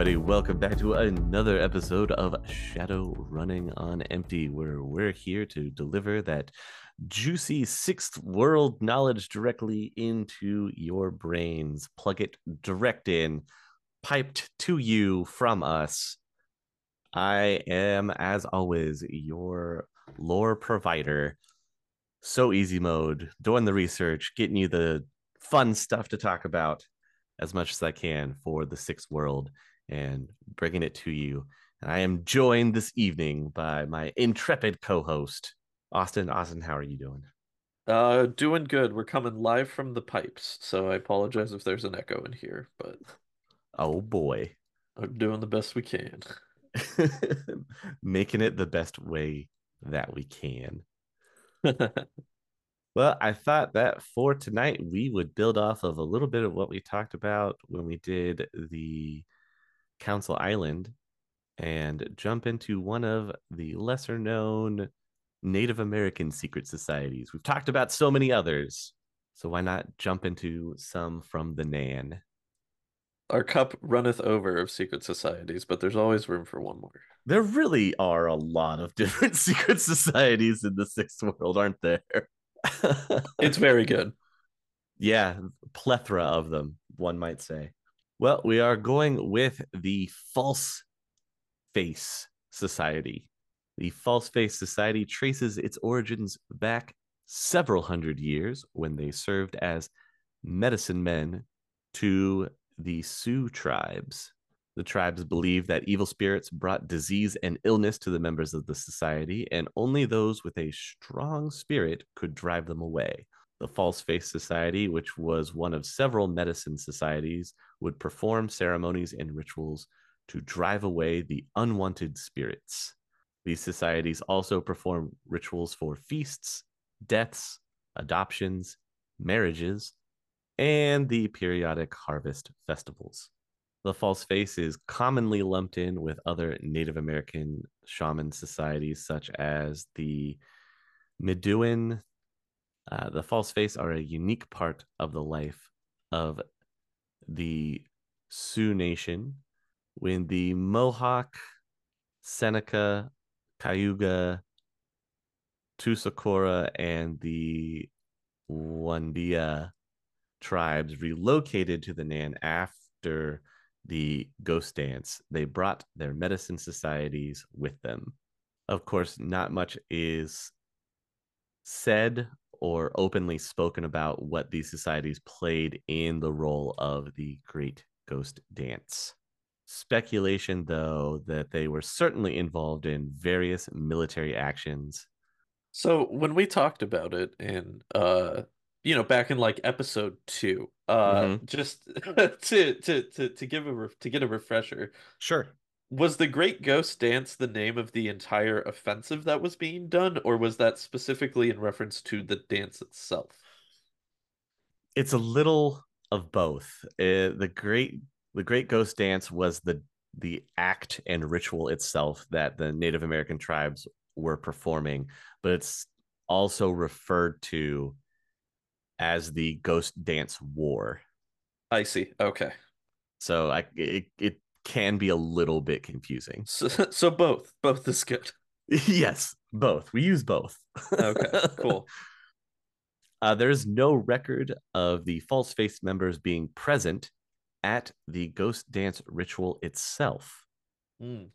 everybody. Welcome back to another episode of Shadow Running on Empty, where we're here to deliver that juicy sixth world knowledge directly into your brains. Plug it direct in, piped to you from us. I am, as always, your lore provider. So easy mode, doing the research, getting you the fun stuff to talk about as much as I can for the sixth world and bringing it to you. And I am joined this evening by my intrepid co-host, Austin. Austin, how are you doing? Uh, doing good. We're coming live from the pipes, so I apologize if there's an echo in here, but Oh boy. I'm doing the best we can. Making it the best way that we can. Well, I thought that for tonight we would build off of a little bit of what we talked about when we did the Council Island and jump into one of the lesser known Native American secret societies. We've talked about so many others, so why not jump into some from the Nan? Our cup runneth over of secret societies, but there's always room for one more. There really are a lot of different secret societies in the sixth world, aren't there? It's very good. yeah, plethora of them, one might say. Well, we are going with the False Face Society. The False Face Society traces its origins back several hundred years when they served as medicine men to the Sioux tribes. The tribes believed that evil spirits brought disease and illness to the members of the society, and only those with a strong spirit could drive them away. The False Face Society, which was one of several medicine societies, would perform ceremonies and rituals to drive away the unwanted spirits. These societies also perform rituals for feasts, deaths, adoptions, marriages, and the periodic harvest festivals. The false face is commonly lumped in with other Native American shaman societies, such as the Midewiwin. Uh, the false face are a unique part of the life of the Sioux Nation. When the Mohawk, Seneca, Cayuga, Tuscarora, and the Oneida tribes relocated to the Nan after the ghost dance, they brought their medicine societies with them. Of course, not much is said or openly spoken about what these societies played in the role of the Great Ghost Dance. Speculation, though, that they were certainly involved in various military actions. So when we talked about it in uh you know back in like episode 2, uh Mhm. just to to to to give a ref- to get a refresher, Sure. Was the Great Ghost Dance the name of the entire offensive that was being done, or was that specifically in reference to the dance itself? It's a little of both. Uh, the great the Great Ghost Dance was the the act and ritual itself that the Native American tribes were performing, but it's also referred to as the Ghost Dance War. I see. Okay. So I it, it can be a little bit confusing. So, so both, both is good. yes, both. We use both. Okay, cool. Uh, there is no record of the false face members being present at the ghost dance ritual itself. Mm,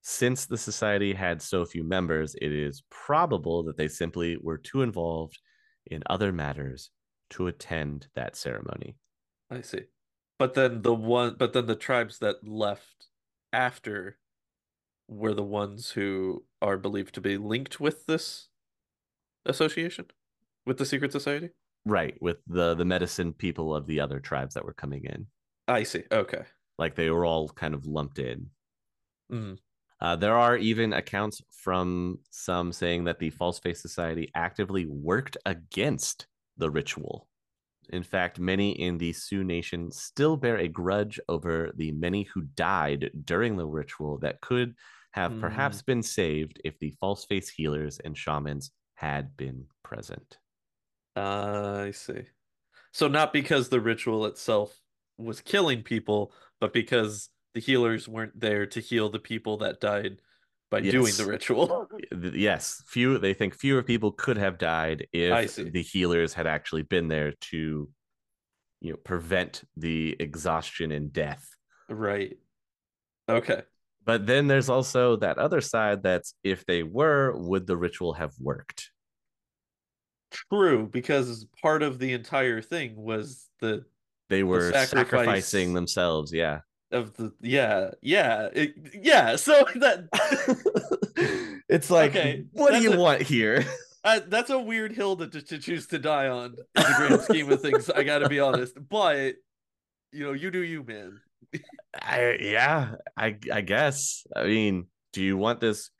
Since the society had so few members, it is probable that they simply were too involved in other matters to attend that ceremony. I see. But then the one, but then the tribes that left after were the ones who are believed to be linked with this association, with the secret society. Right, with the the medicine people of the other tribes that were coming in. I see. Okay. Like they were all kind of lumped in. Mm, Uh, there are even accounts from some saying that the False Face Society actively worked against the ritual. In fact, many in the Sioux Nation still bear a grudge over the many who died during the ritual that could have Hmm. perhaps been saved if the False Face healers and shamans had been present. I see. So not because the ritual itself was killing people, but because the healers weren't there to heal the people that died by doing the ritual. Oh, yes, few they think fewer people could have died if the healers had actually been there to you know prevent the exhaustion and death. right. Okay. But then there's also that other side that's if they were, would the ritual have worked? True, because part of the entire thing was the They were sacrifice- sacrificing themselves, yeah. Of the yeah yeah it, yeah. So that it's like Okay, what do you a- want here? uh, that's a weird hill to, to choose to die on in the grand scheme of things. I got to be honest, but you know, you do you, man. I, yeah, I I guess. I mean, do you want this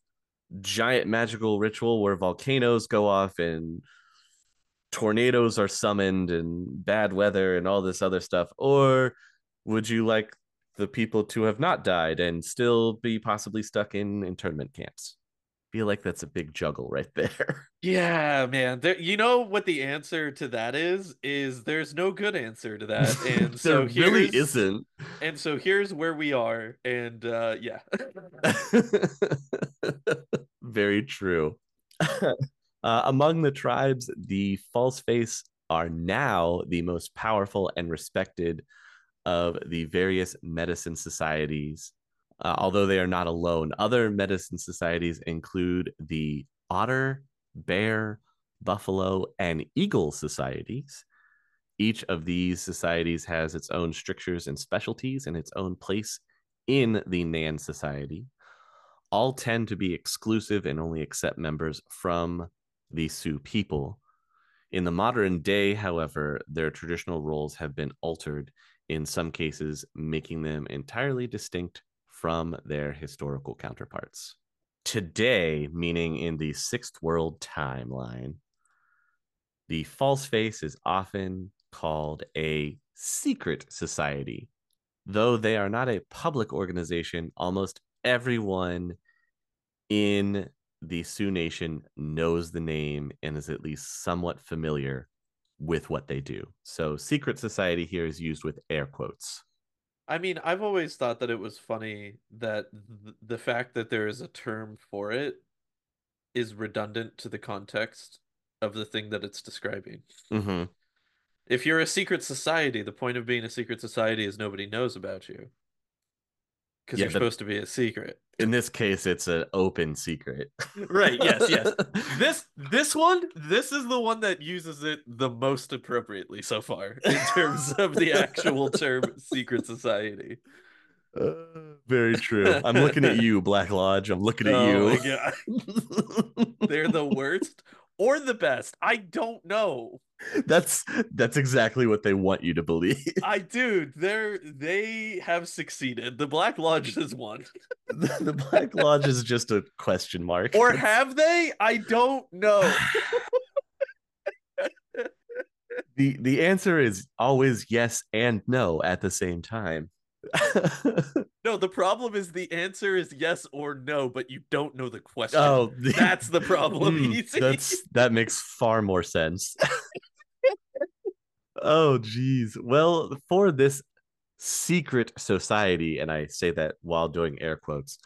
giant magical ritual where volcanoes go off and tornadoes are summoned and bad weather and all this other stuff or would you like the people to have not died and still be possibly stuck in internment camps? Feel like that's a big juggle right there. Yeah, man. There, you know what the answer to that is? Is there's no good answer to that, and so there really here's- isn't. And so here's where we are, and uh, yeah. Very true. uh, among the tribes, the false face are now the most powerful and respected of the various medicine societies. Uh, although they are not alone, other medicine societies include the otter, bear, buffalo, and eagle societies. Each of these societies has its own strictures and specialties and its own place in the Nan society. All tend to be exclusive and only accept members from the Sioux people. In the modern day, however, their traditional roles have been altered, in some cases, making them entirely distinct from their historical counterparts. Today, meaning in the sixth world timeline, the false face is often called a secret society. Though they are not a public organization, almost everyone in the Sioux Nation knows the name and is at least somewhat familiar with what they do. So, secret society here is used with air quotes. I mean, I've always thought that it was funny that th- the fact that there is a term for it is redundant to the context of the thing that it's describing. Mm-hmm. If you're a secret society, the point of being a secret society is nobody knows about you. Because Yeah, you're but- supposed to be a secret. In this case, it's an open secret. Right, yes, yes. This this one, this is the one that uses it the most appropriately so far in terms of the actual term secret society. Uh, very true. I'm looking at you, Black Lodge. I'm looking at Oh you. They're the worst or the best. I don't know. that's that's exactly what they want you to believe. I dude, they're they have succeeded. The Black Lodge has won. the, the Black Lodge is just a question mark. Or have they? I don't know. the the answer is always yes and no at the same time. No, the problem is the answer is yes or no, but you don't know the question. oh, That's the problem. Mm, that's that makes far more sense. oh geez. Well, for this secret society, and I say that while doing air quotes,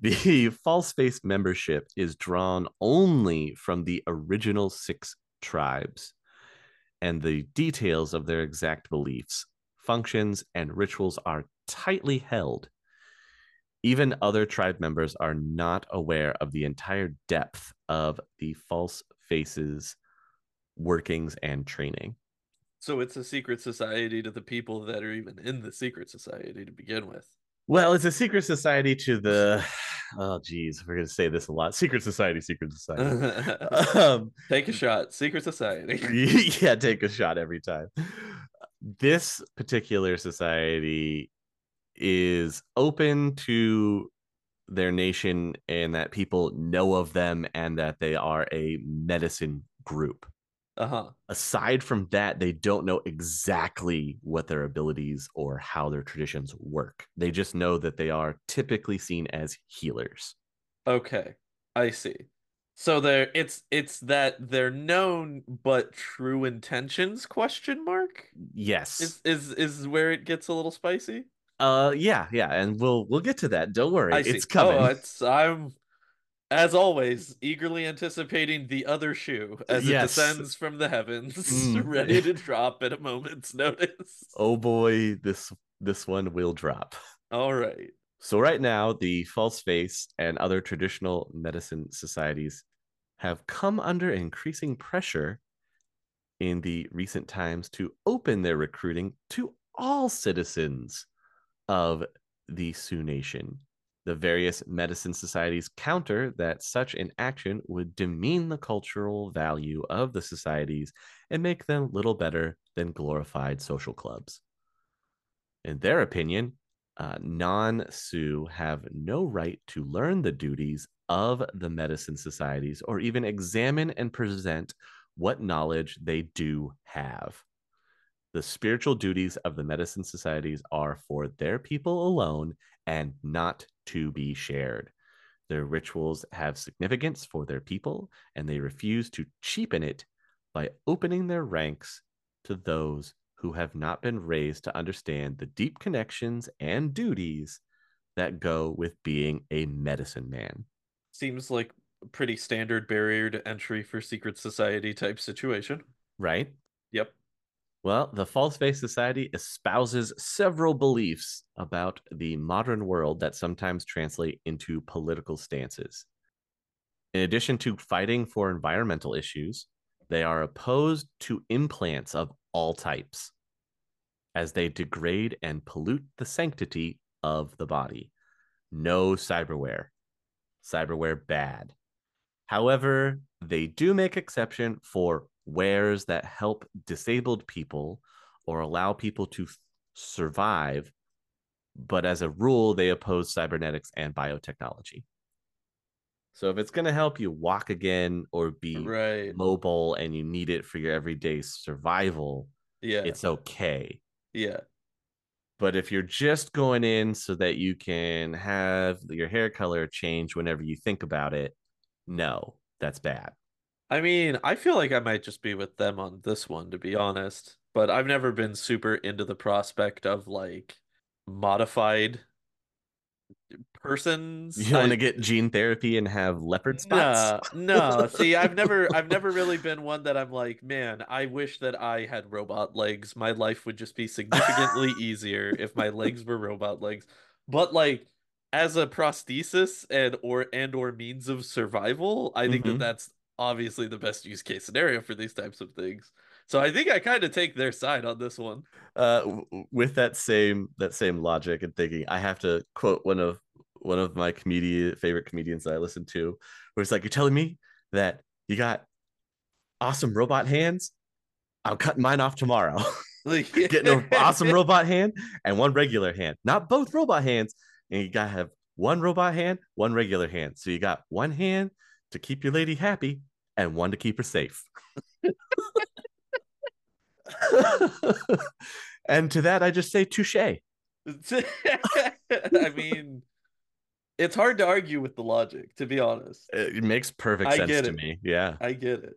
the false face membership is drawn only from the original six tribes, and the details of their exact beliefs, functions, and rituals are tightly held. Even other tribe members are not aware of the entire depth of the false faces workings and training. So it's a secret society to the people that are even in the secret society to begin with. Well, it's a secret society to the oh geez, we're gonna say this a lot. Secret society, secret society. um Take a shot. Secret society. yeah, take a shot every time. This particular society is open to their nation and that people know of them and that they are a medicine group. Uh-huh. Aside from that, they don't know exactly what their abilities or how their traditions work. They just know that they are typically seen as healers. Okay. I see. So they're it's it's that they're known but true intentions question mark Yes. is is is where it gets a little spicy. Uh, yeah, yeah, and we'll we'll get to that. Don't worry, I see. it's coming. Oh, it's I'm as always eagerly anticipating the other shoe as Yes. it descends from the heavens, Mm. ready to drop at a moment's notice. oh boy, this this one will drop. All right. So right now, the false face and other traditional medicine societies have come under increasing pressure in the recent times to open their recruiting to all citizens of the Sioux Nation. The various medicine societies counter that such an action would demean the cultural value of the societies and make them little better than glorified social clubs. In their opinion, uh, non Sioux have no right to learn the duties of the medicine societies or even examine and present what knowledge they do have. The spiritual duties of the medicine societies are for their people alone and not to be shared. Their rituals have significance for their people, and they refuse to cheapen it by opening their ranks to those who have not been raised to understand the deep connections and duties that go with being a medicine man. Seems like a pretty standard barrier to entry for secret society type situation. Right? Yep. Well, the False Face Society espouses several beliefs about the modern world that sometimes translate into political stances. In addition to fighting for environmental issues, they are opposed to implants of all types as they degrade and pollute the sanctity of the body. No cyberware. Cyberware bad. However, they do make exception for wares that help disabled people or allow people to f- survive, but as a rule, they oppose cybernetics and biotechnology. So if it's going to help you walk again or be Right. mobile and you need it for your everyday survival, Yeah. it's okay. Yeah. But if you're just going in so that you can have your hair color change whenever you think about it, no, that's bad. I mean, I feel like I might just be with them on this one, to be honest. But I've never been super into the prospect of like modified persons. You want to get gene therapy and have leopard spots? No, no. See, I've never I've never really been one that I'm like, man, I wish that I had robot legs. My life would just be significantly easier if my legs were robot legs. But like as a prosthesis and or and or means of survival, I think Mhm. that that's obviously the best use case scenario for these types of things. So I think I kind of take their side on this one. uh with that same that same logic and thinking i have to quote one of one of my comedian favorite comedians that i listen to where it's like you're telling me that you got awesome robot hands? I'm cutting mine off tomorrow. Like getting an awesome robot hand and one regular hand. Not both robot hands. And you gotta have one robot hand one regular hand. So you got one hand to keep your lady happy and one to keep her safe. And to that i just say touche. I mean, it's hard to argue with the logic, to be honest. it makes perfect I sense to me yeah I get it.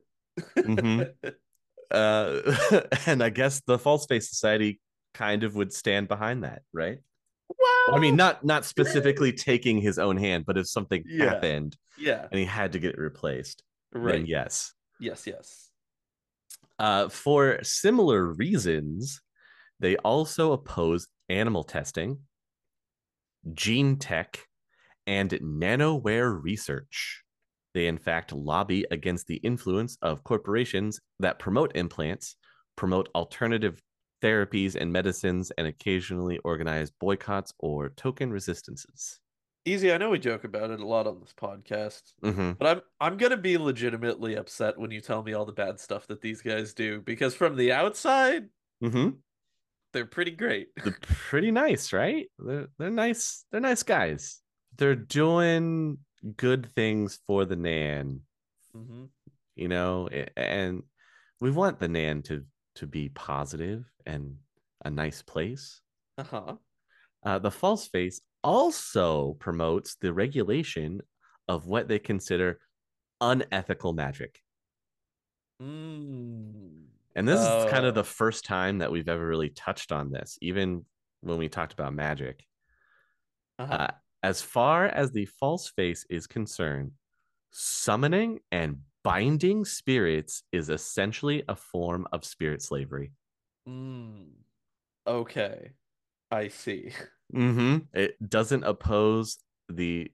Mhm. uh and i guess the false face society kind of would stand behind that right well, i mean not not specifically taking his own hand but if something Yeah. happened yeah, and he had to get it replaced right. then yes Yes, yes. uh for similar reasons they also oppose animal testing gene tech and nanoware research they in fact lobby against the influence of corporations that promote implants promote alternative therapies and medicines and occasionally organize boycotts or token resistances Easy. I know we joke about it a lot on this podcast, Mhm. but I'm I'm gonna be legitimately upset when you tell me all the bad stuff that these guys do because from the outside, mm-hmm. they're pretty great. they're pretty nice, right? They're they're nice. They're nice guys. They're doing good things for the Nan, hmm you know, and we want the Nan to to be positive and a nice place. Uh-huh. Uh, the false face also promotes the regulation of what they consider unethical magic. Mm. And this is kind Oh. of the first time that we've ever really touched on this. Even when we talked about magic. Uh-huh. Uh, as far as the false face is concerned, summoning and binding spirits is essentially a form of spirit slavery. Mm. Okay. I see. Mm-hmm. It doesn't oppose the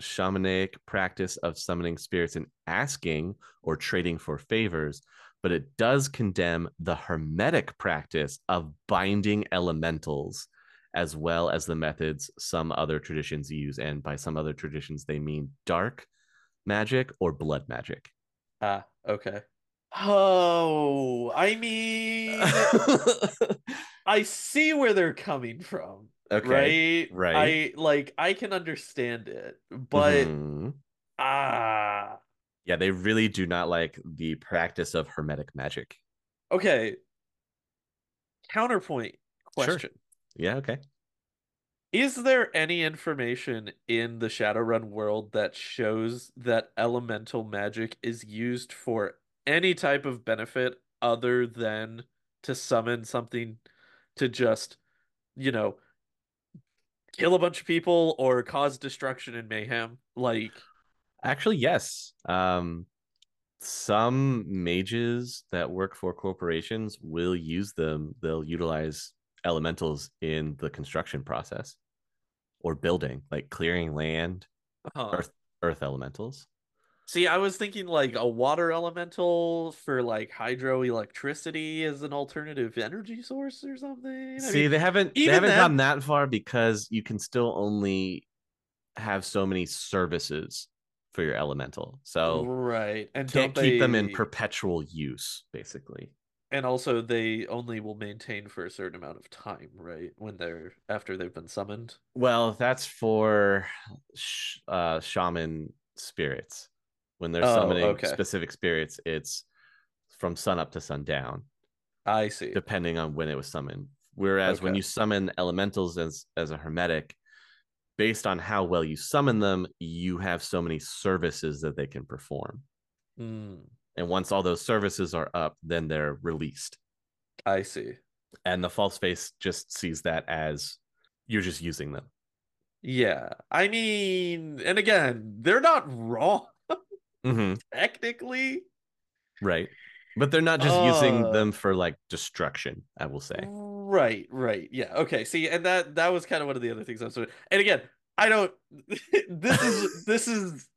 shamanic practice of summoning spirits and asking or trading for favors, but it does condemn the hermetic practice of binding elementals as well as the methods some other traditions use. And by some other traditions, they mean dark magic or blood magic. Ah, okay. Oh, I mean, I see where they're coming from. Okay, Right? right. I like I can understand it, but Mhm. ah, yeah, they really do not like the practice of hermetic magic. okay. Counterpoint Sure. Yeah, okay. Is there any information in the Shadowrun world that shows that elemental magic is used for any type of benefit other than to summon something to just, you know, kill a bunch of people or cause destruction and mayhem? Like, Actually, yes. Um, some mages that work for corporations will use them. They'll utilize elementals in the construction process or building, like clearing land, huh. earth earth elementals. See, I was thinking like a water elemental for like hydroelectricity as an alternative energy source or something. I See, mean, they haven't they haven't then- gotten that far because you can still only have so many services for your elemental. So right, and can't don't keep them in perpetual use, basically. And also, they only will maintain for a certain amount of time, right? When they're after they've been summoned. Well, that's for sh- uh, shaman spirits. When they're Oh, summoning okay. specific spirits, it's from sun up to sundown, I see. depending on when it was summoned. Whereas when you summon elementals as as a hermetic, based on how well you summon them, you have so many services that they can perform. Hmm, And once all those services are up, then they're released. I see. And the false face just sees that as you're just using them. Yeah, I mean, and again, they're not wrong hmm technically. Right. But they're not just using Uh, them for like destruction, I will say. Right, right. Yeah. Okay. See, and that that was kind of one of the other things I was sort of, and again, I don't this is this is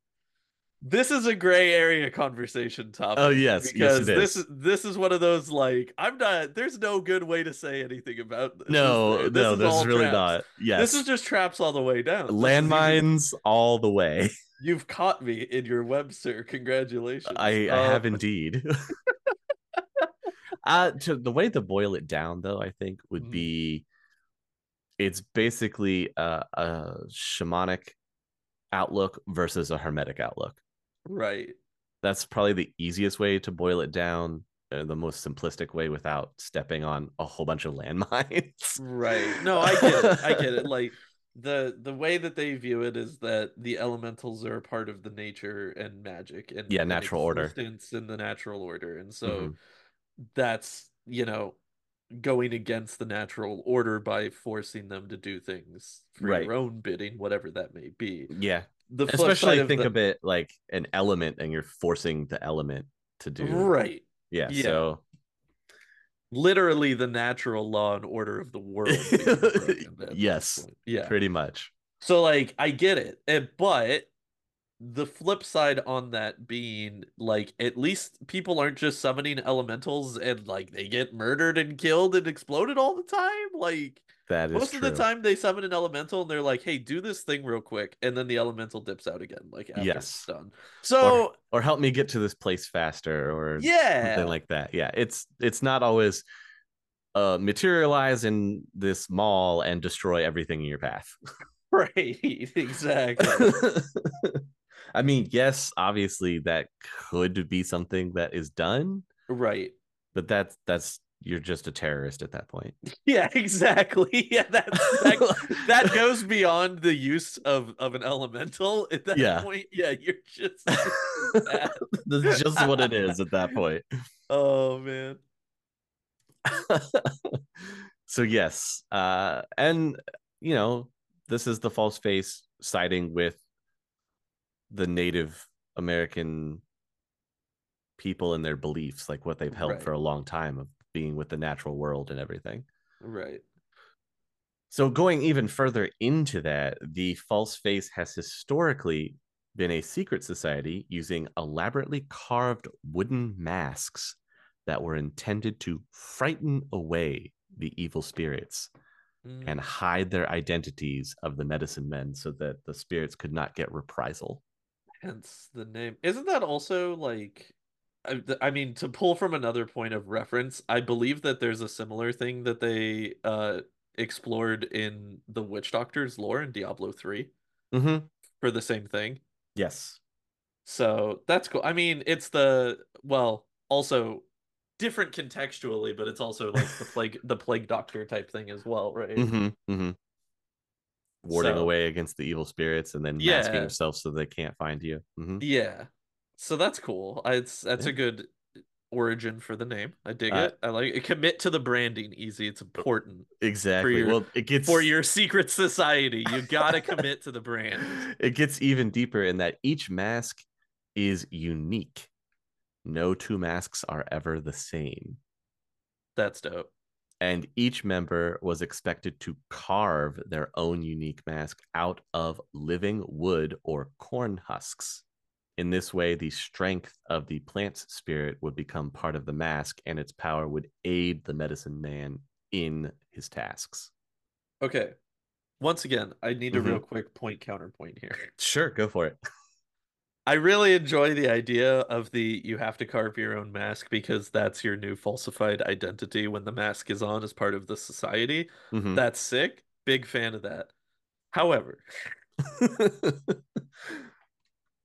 this is a gray area conversation topic. Oh, yes. Yes, because it this is. is this is one of those like I'm not there's no good way to say anything about this. No, there? no, there's all really traps. not. Yes. This is just traps all the way down. This is- landmines all the way. You've caught me in your web, sir. Congratulations. I, I Uh, have indeed. uh to the way to boil it down though, I think would Mhm. be it's basically a, a shamanic outlook versus a hermetic outlook. Right. That's probably the easiest way to boil it down, uh, the most simplistic way without stepping on a whole bunch of landmines. Right. No, I get it. I get it. Like the the way that they view it is that the elementals are a part of the nature and magic and Yeah, natural order. in the natural order. And so Mhm. that's, you know, going against the natural order by forcing them to do things for Right. your own bidding, whatever that may be. Yeah, The especially think the, of it like an element and you're forcing the element to do right. yeah, Yeah. so Literally the natural law and order of the world. being broken at this Yes, point. Yeah. pretty much So like I get it. And, but the flip side on that being like at least people aren't just summoning elementals and like they get murdered and killed and exploded all the time. Like that is most true. of the time they summon an elemental and they're like, "Hey, do this thing real quick." And then the elemental dips out again like after Yes. it's done. So, or help me get to this place faster or yeah. something like that yeah it's it's not always uh materialize in this mall and destroy everything in your path right. Exactly. i mean yes obviously that could be something that is done right. but that's that's you're just a terrorist at that point Yeah, exactly. Yeah, that that, that goes beyond the use of of an elemental at that Yeah. point. Yeah, you're just that's just what it is at that point Oh man. So yes, uh, and you know, this is the false face siding with the Native American people and their beliefs, like what they've held Right. for a long time of being with the natural world and everything. Right. So, going even further into that, the false face has historically been a secret society using elaborately carved wooden masks that were intended to frighten away the evil spirits and Mm, hide their identities of the medicine men so that the spirits could not get reprisal. hence the name. Isn't that also like I, I mean to pull from another point of reference, I believe that there's a similar thing that they uh explored in the Witch Doctor's lore in Diablo 3 Mm-hmm. for the same thing. Yes. So that's cool. I mean, it's the well, also different contextually, but it's also like the plague the plague doctor type thing as well, right? Mm-hmm. Mm-hmm. Warding So- away against the evil spirits and then masking Yeah. yourself so they can't find you. Mhm. Yeah. So that's cool. I- It's that's Yeah. a good origin for the name. I dig Uh, it. I like it. Commit to the branding, easy. It's important Exactly. your- well, it gets for your secret society. You gotta commit to the brand. it gets even deeper in that each mask is unique. No two masks are ever the same. That's dope. And each member was expected to carve their own unique mask out of living wood or corn husks. In this way, the strength of the plant's spirit would become part of the mask, and its power would aid the medicine man in his tasks. Okay. Once again, I need a Mhm. real quick point counterpoint here. Sure, go for it. I really enjoy the idea of the you have to carve your own mask because that's your new falsified identity when the mask is on as part of the society. Mhm. That's sick. Big fan of that. However,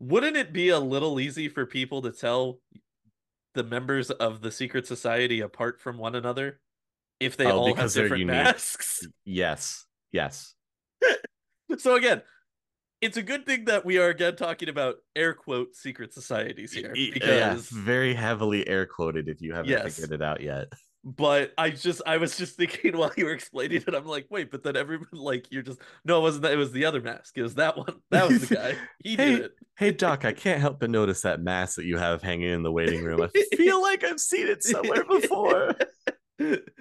wouldn't it be a little easy for people to tell the members of the secret society apart from one another if they Oh, all have different masks? yes, yes. So again, it's a good thing that we are again talking about air quote secret societies here because yeah, very heavily air quoted if you haven't Yes. figured it out yet. But I just I was just thinking while you were explaining it, I'm like, wait, but then everyone like you're just no, it wasn't that it was the other mask. It was that one. That was the guy. He Hey, did Hey Doc, I can't help but notice that mask that you have hanging in the waiting room. I feel like I've seen it somewhere before. No, just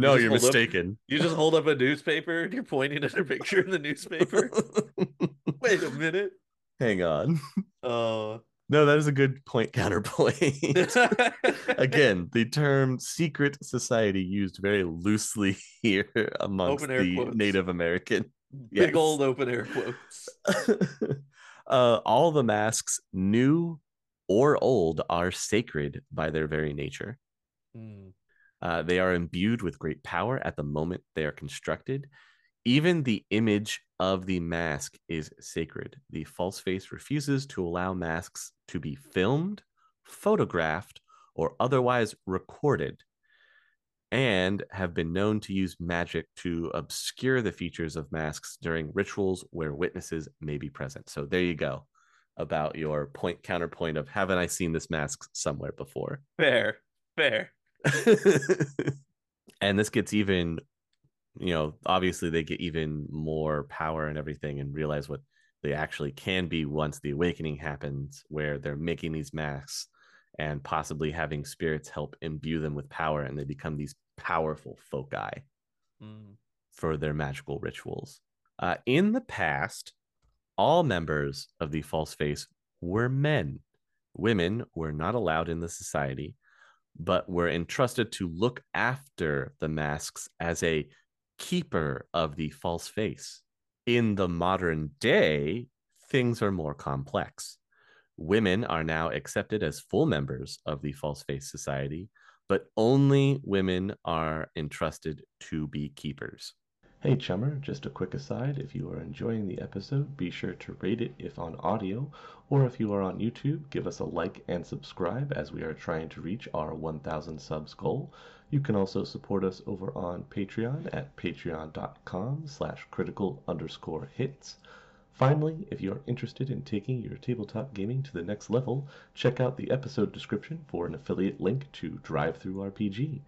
you're hold up- mistaken. you just hold up a newspaper and you're pointing at a picture in the newspaper. Wait a minute. Hang on. Uh No, that is a good point counterpoint. Again, the term secret society used very loosely here amongst the quotes. Native American. big old open air quotes. uh, all the masks, new or old, are sacred by their very nature. Hmm. Uh, they are imbued with great power at the moment they are constructed. Even the image of the mask is sacred. The false face refuses to allow masks to be filmed, photographed, or otherwise recorded, and have been known to use magic to obscure the features of masks during rituals where witnesses may be present. So there you go about your point counterpoint of haven't I seen this mask somewhere before? Fair. Fair. and this gets even you know obviously they get even more power and everything and realize what they actually can be once the awakening happens where they're making these masks and possibly having spirits help imbue them with power and they become these powerful foci Hmm. for their magical rituals uh, in the past all members of the false face were men women were not allowed in the society but were entrusted to look after the masks as a keeper of the false face. In the modern day, things are more complex. Women are now accepted as full members of the False Face Society, but only women are entrusted to be keepers. Hey, Chummer, just a quick aside. If you are enjoying the episode, be sure to rate it if on audio, or if you are on YouTube, give us a like and subscribe as we are trying to reach our 1,000 subs goal. You can also support us over on Patreon at patreon.com slash critical underscore hits. Finally, if you are interested in taking your tabletop gaming to the next level, check out the episode description for an affiliate link to DriveThruRPG.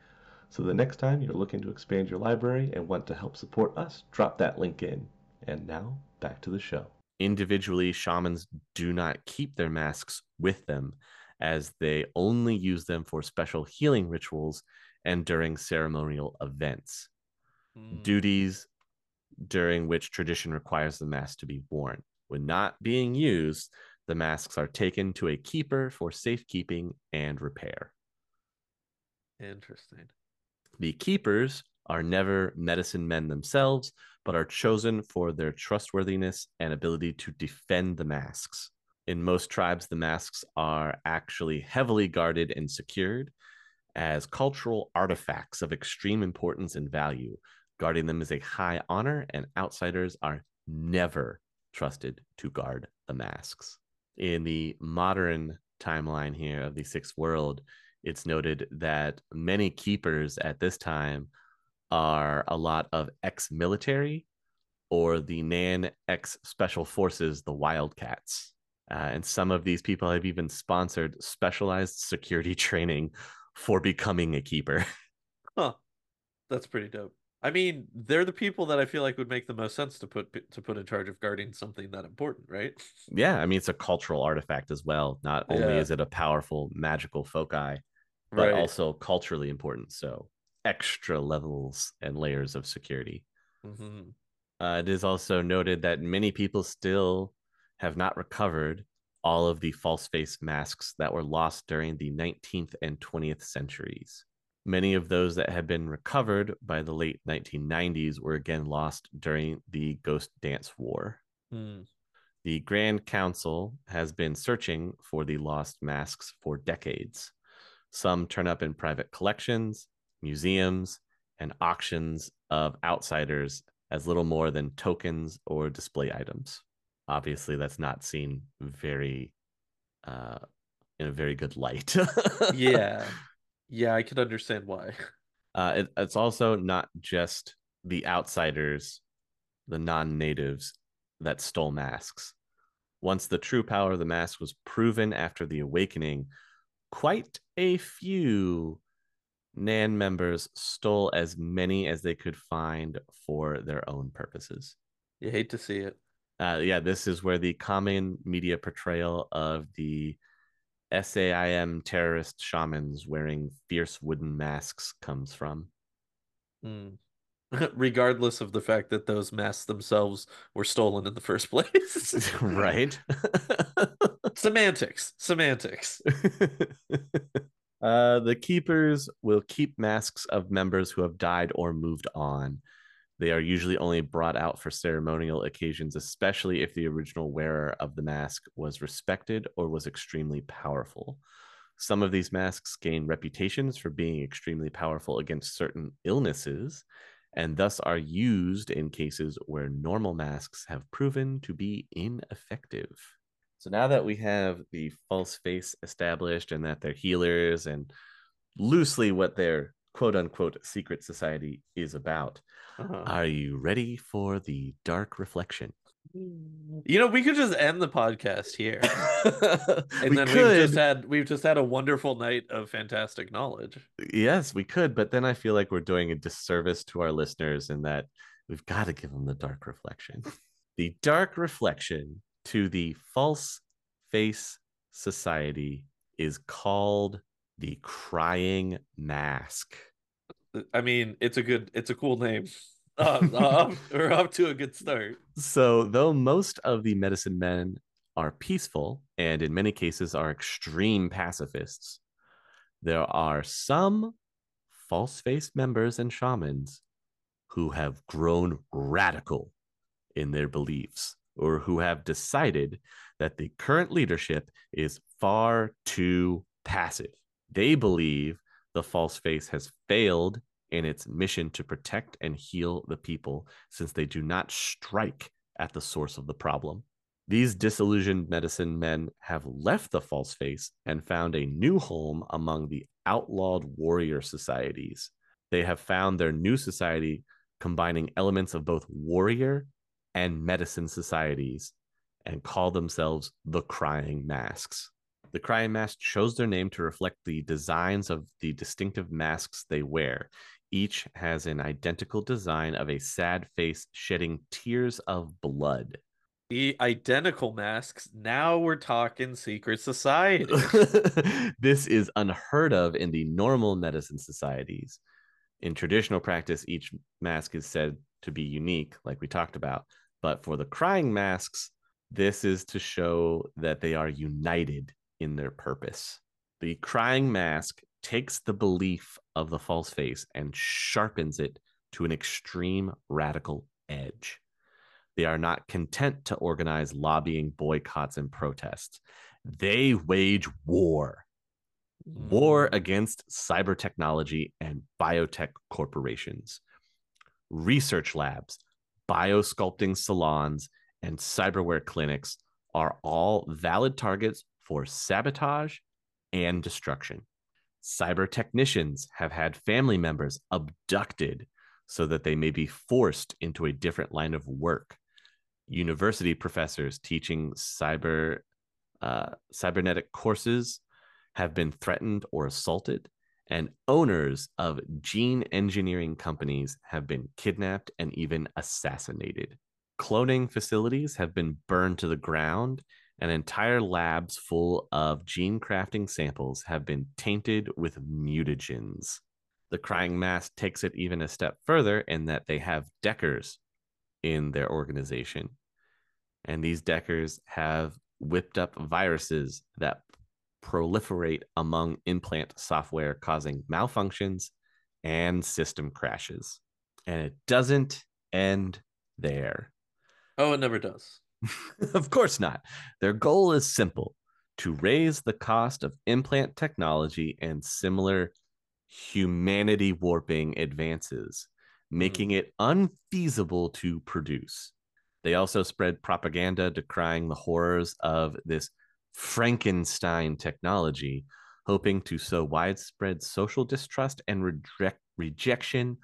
So the next time you're looking to expand your library and want to help support us, drop that link in. And now back to the show. Individually, shamans do not keep their masks with them, as they only use them for special healing rituals and during ceremonial events. Mm. Duties during which tradition requires the mask to be worn. When not being used, the masks are taken to a keeper for safekeeping and repair. Interesting. The keepers are never medicine men themselves, but are chosen for their trustworthiness and ability to defend the masks. In most tribes, the masks are actually heavily guarded and secured as cultural artifacts of extreme importance and value. Guarding them is a high honor, and outsiders are never trusted to guard the masks. In the modern timeline here of the sixth world, it's noted that many keepers at this time are a lot of ex military or the Nan ex special forces, the Wildcats. Uh, and some of these people have even sponsored specialized security training for becoming a keeper. Huh. That's pretty dope. I mean, they're the people that I feel like would make the most sense to put to put in charge of guarding something that important, right? yeah, I mean it's a cultural artifact as well. Not only Yeah. is it a powerful magical foci, but right. also culturally important. So extra levels and layers of security. Mhm. Uh, it is also noted that many people still have not recovered all of the false face masks that were lost during the 19th and 20th centuries. Many of those that had been recovered by the late 1990s were again lost during the Ghost Dance War. Mm. The Grand Council has been searching for the lost masks for decades. Some turn up in private collections, museums, and auctions of outsiders as little more than tokens or display items. Obviously, that's not seen very uh, in a very good light. Yeah. Yeah, I can understand why. Uh, it, it's also not just the outsiders, the non natives that stole masks. Once the true power of the mask was proven after the awakening, quite a few Nan members stole as many as they could find for their own purposes. You hate to see it. Uh, yeah, this is where the common media portrayal of the SAIM terrorist shamans wearing fierce wooden masks comes from. Mm. Regardless of the fact that those masks themselves were stolen in the first place. right? semantics. Semantics. uh, the keepers will keep masks of members who have died or moved on. They are usually only brought out for ceremonial occasions, especially if the original wearer of the mask was respected or was extremely powerful. Some of these masks gain reputations for being extremely powerful against certain illnesses, and thus are used in cases where normal masks have proven to be ineffective. So now that we have the false face established and that they're healers and loosely what their quote unquote secret society is about, Uh-huh. are you ready for the dark reflection? You know, we could just end the podcast here. And we then could, we've just had we've just had a wonderful night of fantastic knowledge. yes, we could, but then I feel like we're doing a disservice to our listeners in that we've got to give them the dark reflection. the dark reflection to the false face society is called the crying mask. I mean, it's a good it's a cool name. Uh, uh, we're up to a good start. So, though most of the medicine men are peaceful and in many cases are extreme pacifists, there are some false faced members and shamans who have grown radical in their beliefs or who have decided that the current leadership is far too passive. They believe the false face has failed in its mission to protect and heal the people since they do not strike at the source of the problem. These disillusioned medicine men have left the false face and found a new home among the outlawed warrior societies. They have found their new society combining elements of both warrior and medicine societies and call themselves the Crying Masks. The crying mask chose their name to reflect the designs of the distinctive masks they wear. Each has an identical design of a sad face shedding tears of blood. The identical masks. Now we're talking secret society. this is unheard of in the normal medicine societies. In traditional practice, each mask is said to be unique, like we talked about. But for the crying masks, this is to show that they are united in their purpose. The crying mask takes the belief of the false face and sharpens it to an extreme radical edge. They are not content to organize lobbying, boycotts, and protests. They wage war war Mm. against cyber technology and biotech corporations. Research labs, biosculpting salons, and cyberware clinics are all valid targets for sabotage and destruction. Cyber technicians have had family members abducted so that they may be forced into a different line of work. University professors teaching cyber uh, cybernetic courses have been threatened or assaulted, and owners of gene engineering companies have been kidnapped and even assassinated. Cloning facilities have been burned to the ground, and entire labs full of gene crafting samples have been tainted with mutagens. The Crying Mask takes it even a step further in that they have deckers in their organization. And these deckers have whipped up viruses that proliferate among implant software, causing malfunctions and system crashes. And it doesn't end there. Oh, it never does. of course not. Their goal is simple to raise the cost of implant technology and similar humanity warping advances, hmm. making it unfeasible to produce. They also spread propaganda decrying the horrors of this Frankenstein technology, hoping to sow widespread social distrust and reject, rejection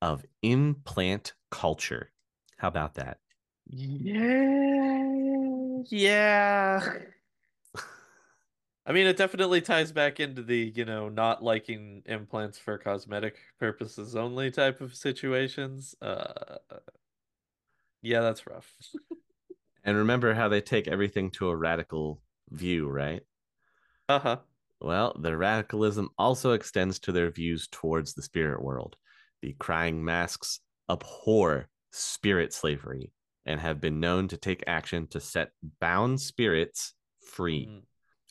of implant culture. How about that? Yeah. Yeah. I mean, it definitely ties back into the, you know, not liking implants for cosmetic purposes only type of situations. Uh, yeah, that's rough. And remember how they take everything to a radical view, right? Uh-huh. Well, their radicalism also extends to their views towards the spirit world. The crying masks abhor spirit slavery and have been known to take action to set bound spirits free. Mm.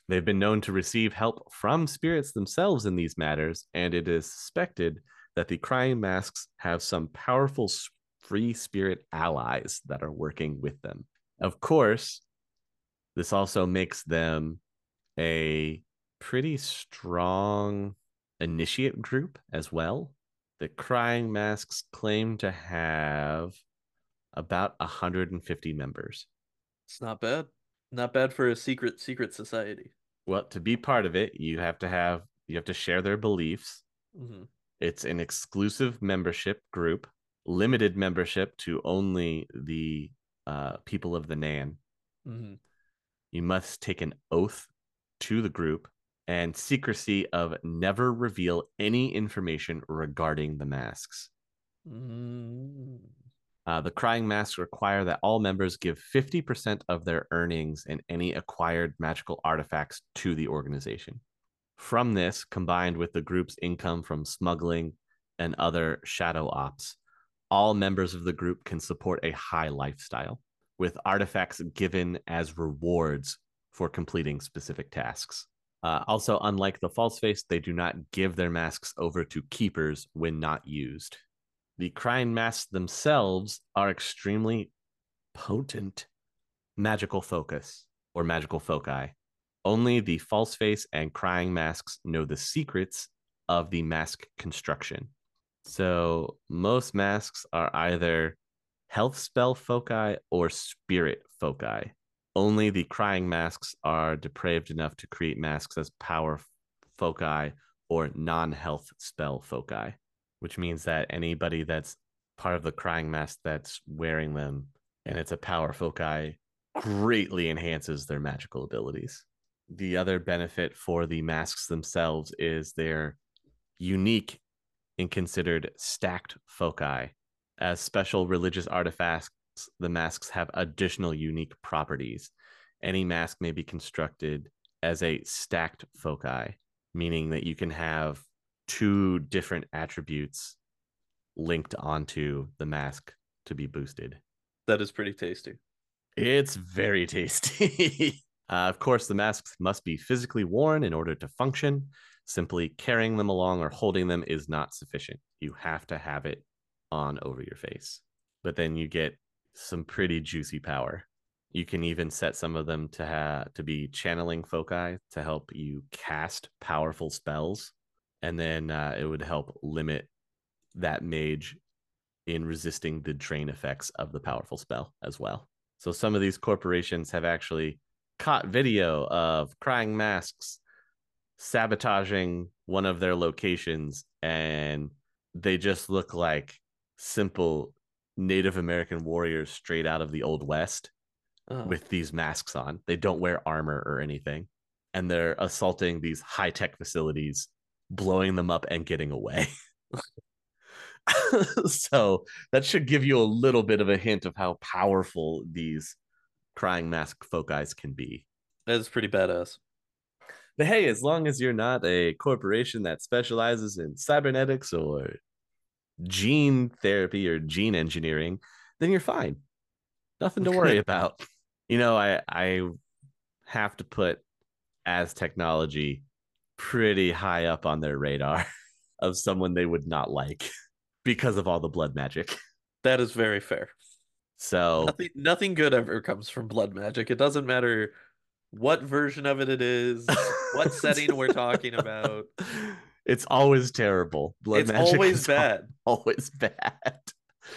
They've been known to receive help from spirits themselves in these matters, and it is suspected that the crying masks have some powerful free spirit allies that are working with them. Of course, this also makes them a pretty strong initiate group as well. The crying masks claim to have about 150 members. It's not bad. Not bad for a secret secret society. Well, to be part of it, you have to have you have to share their beliefs. hmm It's an exclusive membership group, limited membership to only the uh, people of the Nan. hmm You must take an oath to the group and secrecy of never reveal any information regarding the masks. mm Uh, the crying masks require that all members give 50% of their earnings and any acquired magical artifacts to the organization. From this, combined with the group's income from smuggling and other shadow ops, all members of the group can support a high lifestyle, with artifacts given as rewards for completing specific tasks. Uh, also, unlike the false face, they do not give their masks over to keepers when not used the crying masks themselves are extremely potent magical focus or magical foci. Only the false face and crying masks know the secrets of the mask construction. So most masks are either health spell foci or spirit foci. Only the crying masks are depraved enough to create masks as power foci or non health spell foci which means that anybody that's part of the crying mask that's wearing them and it's a power foci greatly enhances their magical abilities. the other benefit for the masks themselves is they're unique and considered stacked foci. As special religious artifacts, the masks have additional unique properties. Any mask may be constructed as a stacked foci, meaning that you can have two different attributes linked onto the mask to be boosted. That is pretty tasty. It's very tasty. uh, of course, the masks must be physically worn in order to function. Simply carrying them along or holding them is not sufficient. You have to have it on over your face. But then you get some pretty juicy power. You can even set some of them to have to be channeling foci to help you cast powerful spells, and then uh, it would help limit that mage in resisting the drain effects of the powerful spell as well. So some of these corporations have actually caught video of crying masks sabotaging one of their locations and they just look like simple Native American warriors straight out of the old west Oh. with these masks on. They don't wear armor or anything and they're assaulting these high-tech facilities, blowing them up and getting away. so that should give you a little bit of a hint of how powerful these crying mask foci can be. that is pretty badass. But hey, as long as you're not a corporation that specializes in cybernetics or gene therapy or gene engineering, then you're fine. Nothing to worry about. You know, I I have to put Aztechnology pretty high up on their radar of someone they would not like because of all the blood magic. That is very fair. So Nothing, nothing good ever comes from blood magic. It doesn't matter what version of it it is, what setting we're talking about. It's always terrible. Blood it's magic always bad. always bad.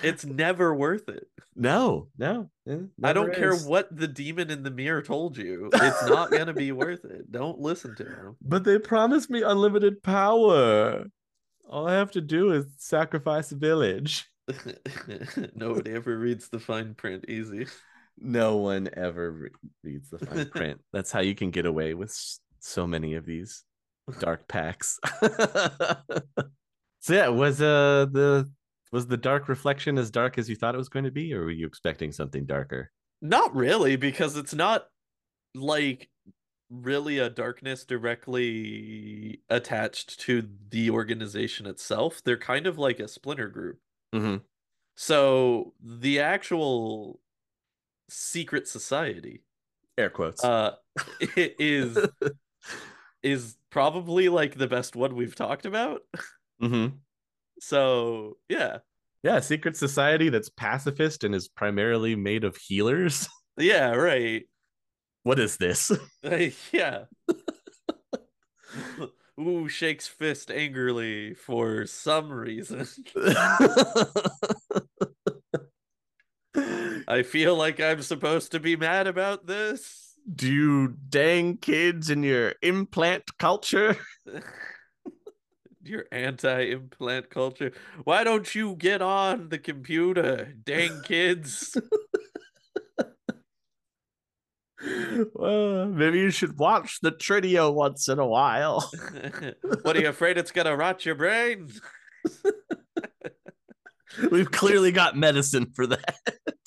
It's never worth it. No, no. I don't never care what the demon in the mirror told you. It's not going to be worth it. Don't listen to him. But they promised me unlimited power. All I have to do is sacrifice a village. Nobody ever reads the fine print easy. No one ever re- reads the fine print. That's how you can get away with so many of these dark packs. so yeah, was uh the was the dark reflection as dark as you thought it was going to be, or were you expecting something darker? Not really, because it's not like really a darkness directly attached to the organization itself. They're kind of like a splinter group. Mm-hmm. So the actual secret society Air quotes. uh is is probably like the best one we've talked about. mm-hmm. So, yeah. Yeah, secret society that's pacifist and is primarily made of healers. Yeah, right. What is this? yeah. Ooh, shakes fist angrily for some reason. I feel like I'm supposed to be mad about this. Do you dang kids in your implant culture? Your anti-implant culture. Why don't you get on the computer, dang kids? well, maybe you should watch the Trideo once in a while. what are you afraid it's gonna rot your brain? We've clearly got medicine for that.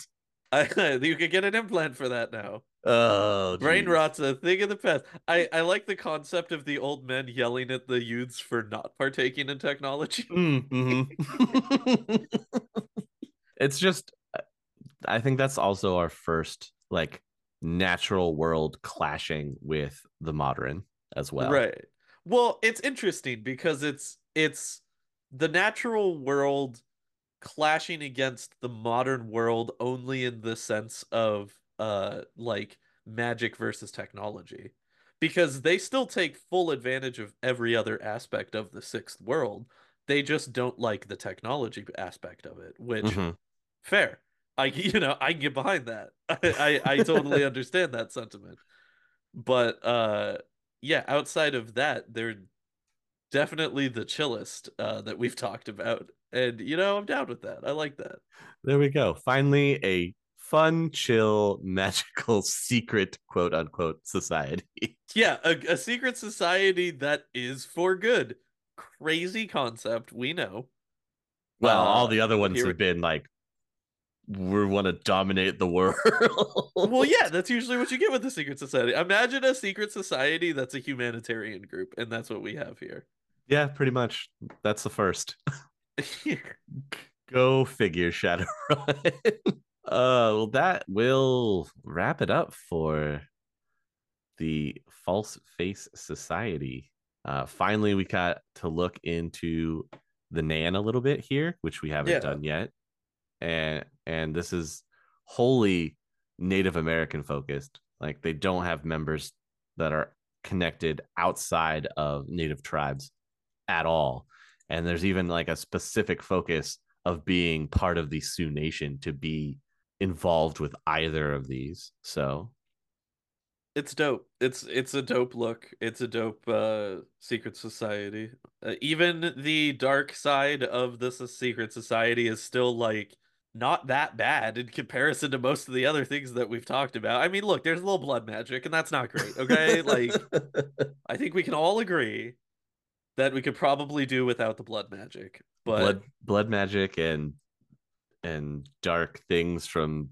I, you could get an implant for that now. Oh, Brain geez. rot's a thing of the past. I, I like the concept of the old men yelling at the youths for not partaking in technology. Mm, mhm. it's just, I think that's also our first like natural world clashing with the modern as well. Right. Well, it's interesting because it's it's the natural world clashing against the modern world only in the sense of uh like magic versus technology. Because they still take full advantage of every other aspect of the sixth world. They just don't like the technology aspect of it, which Mhm. fair. I you know, I can get behind that. I I, I totally understand that sentiment. But uh yeah, outside of that, they're definitely the chillest uh, that we've talked about. And, you know, I'm down with that. I like that. There we go. Finally, a fun, chill, magical, secret quote unquote society. Yeah, a, a secret society that is for good. Crazy concept, we know. Well, Uh, all the other ones here have been like we want to dominate the world. Well, yeah, that's usually what you get with a secret society. Imagine a secret society that's a humanitarian group, and that's what we have here. yeah, pretty much. That's the first. Go figure, Shadowrun. Uh, well, that will wrap it up for the False Face Society. Uh, finally, we got to look into the Nan a little bit here, which we haven't Yeah. done yet, and and this is wholly Native American focused. Like they don't have members that are connected outside of Native tribes at all, and there's even like a specific focus of being part of the Sioux Nation to be involved with either of these. So It's dope. It's it's a dope look. It's a dope uh secret society. Uh, even the dark side of this secret society is still like not that bad in comparison to most of the other things that we've talked about. I mean, look, there's a little blood magic and that's not great, okay? like I think we can all agree that we could probably do without the blood magic. But blood blood magic and and dark things from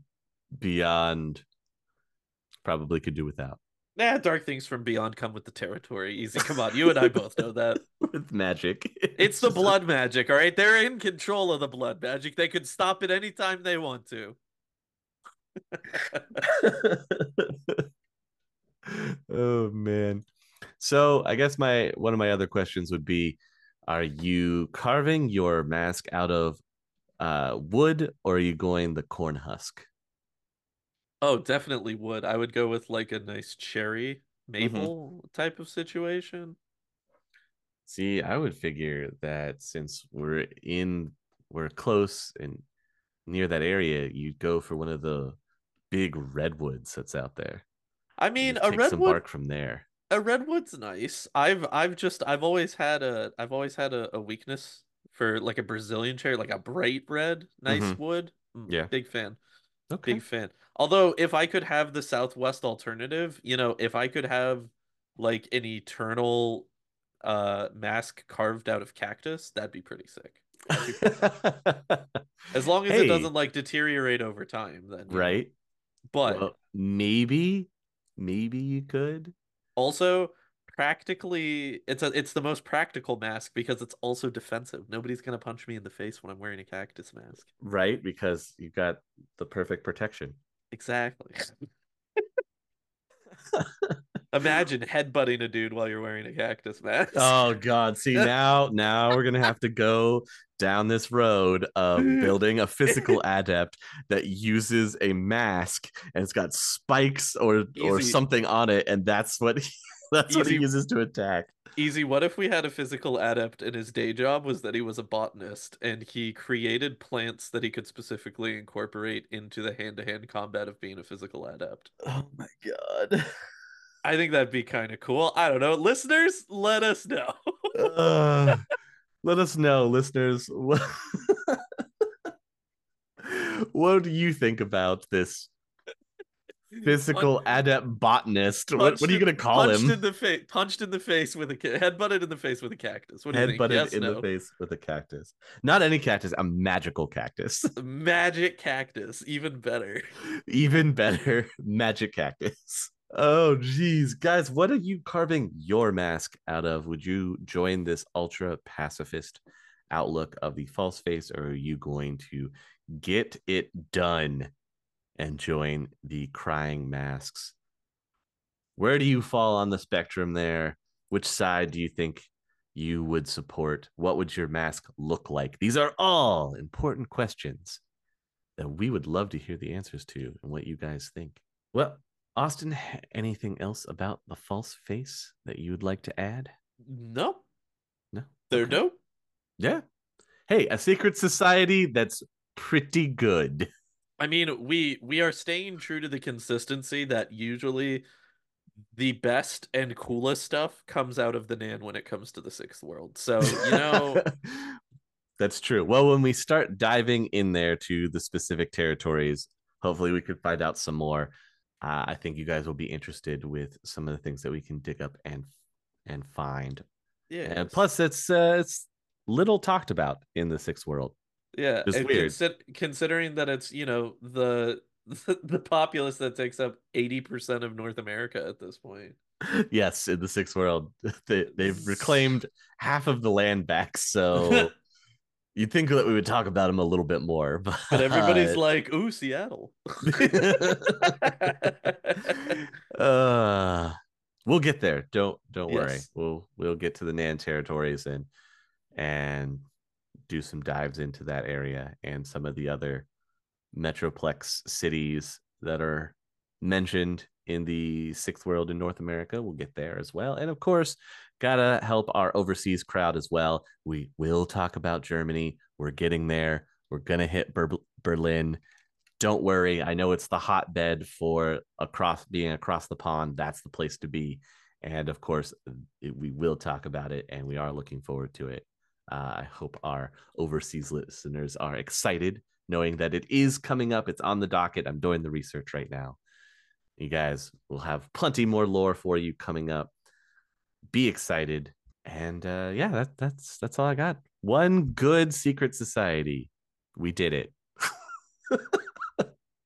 beyond probably could do without nah, dark things from beyond come with the territory. Easy, come on. You and I both know that. with magic. It's the just- blood magic, all right? They're in control of the blood magic. They could stop it anytime they want to. oh man. So I guess my one of my other questions would be are you carving your mask out of uh wood or are you going the corn husk? Oh, definitely wood. I would go with like a nice cherry maple type of situation. See, I would figure that since we're in we're close and near that area, you'd go for one of the big redwoods that's out there. I mean, a redwood bark from there. a redwood's nice. I've I've just I've always had a I've always had a, a weakness for like a Brazilian cherry, like a bright red, nice Mhm. wood. Mm, Yeah. Big fan. Okay. Big fan. Although if I could have the Southwest alternative, you know, if I could have like an eternal uh mask carved out of cactus, that'd be pretty sick. As long as Hey. it doesn't like deteriorate over time, then you know. right? But Well, maybe, maybe you could. also practically it's a it's the most practical mask because it's also defensive. Nobody's gonna punch me in the face when I'm wearing a cactus mask. Right, because you've got the perfect protection. Exactly. Imagine headbutting a dude while you're wearing a cactus mask. Oh God! See now, now we're gonna have to go down this road of building a physical adept that uses a mask and it's got spikes or or something on it, and that's what that's what he uses to attack. Easy, what if we had a physical adept and his day job was that he was a botanist and he created plants that he could specifically incorporate into the hand-to-hand combat of being a physical adept? Oh my God! I think that'd be kind of cool. I don't know. Listeners, let us know. Uh, let us know, listeners. What, what do you think about this physical adept botanist? What, what are you gonna call punched him? in the face, punched in the face with a ca- headbutted in the face with a cactus. What do you think? Headbutted Yes, in no. the face with a cactus. Not any cactus, a magical cactus. Magic cactus, even better. Even better, magic cactus. Oh, geez. Guys, what are you carving your mask out of? Would you join this ultra pacifist outlook of the false face, or are you going to get it done and join the crying masks? Where do you fall on the spectrum there? Which side do you think you would support? What would your mask look like? These are all important questions that we would love to hear the answers to and what you guys think. Well, Austin, anything else about the false face that you would like to add? No, No. they're Okay. dope. Yeah. Hey, a secret society that's pretty good. I mean, we we are staying true to the consistency that usually the best and coolest stuff comes out of the Nan when it comes to the sixth world. So, you know, that's true. Well, when we start diving in there to the specific territories, hopefully we could find out some more. Uh, I think you guys will be interested with some of the things that we can dig up and and find. Yeah. And plus, it's uh, it's little talked about in the sixth world. Yeah, and weird. consi- considering that it's you know the the populace that takes up eighty percent of North America at this point. yes, in the sixth world, they they've reclaimed half of the land back. So you'd think that we would talk about them a little bit more, but, But everybody's like, "Ooh, Seattle." uh, we'll get there. Don't don't worry. Yes. We'll we'll get to the Nan territories and and do some dives into that area and some of the other metroplex cities that are mentioned in the sixth world in North America. We'll get there as well. And of course, gotta help our overseas crowd as well. We will talk about Germany. We're getting there. We're gonna hit Ber- Berlin. Don't worry. I know it's the hotbed for across being across the pond. That's the place to be. And of course, we will talk about it, and we are looking forward to it. Uh, I hope our overseas listeners are excited, knowing that it is coming up. It's on the docket. I'm doing the research right now. You guys will have plenty more lore for you coming up. Be excited, and uh, yeah, that, that's that's all I got. One good secret society. We did it.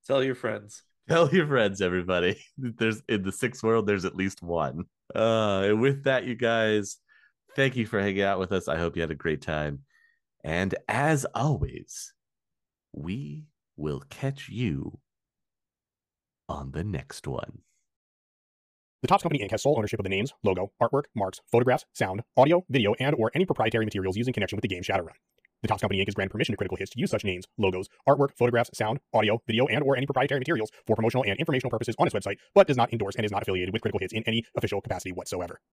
Tell your friends. Tell your friends, everybody. There's in the sixth world, there's at least one. Uh, and with that, you guys, thank you for hanging out with us. I hope you had a great time. And as always, we will catch you on the next one. The Topps Company Inc. has sole ownership of the names, logo, artwork, marks, photographs, sound, audio, video, and or any proprietary materials used in connection with the game Shadowrun. The Topps Company Inc. has granted permission to Critical Hits to use such names, logos, artwork, photographs, sound, audio, video, and or any proprietary materials for promotional and informational purposes on its website, but does not endorse and is not affiliated with Critical Hits in any official capacity whatsoever.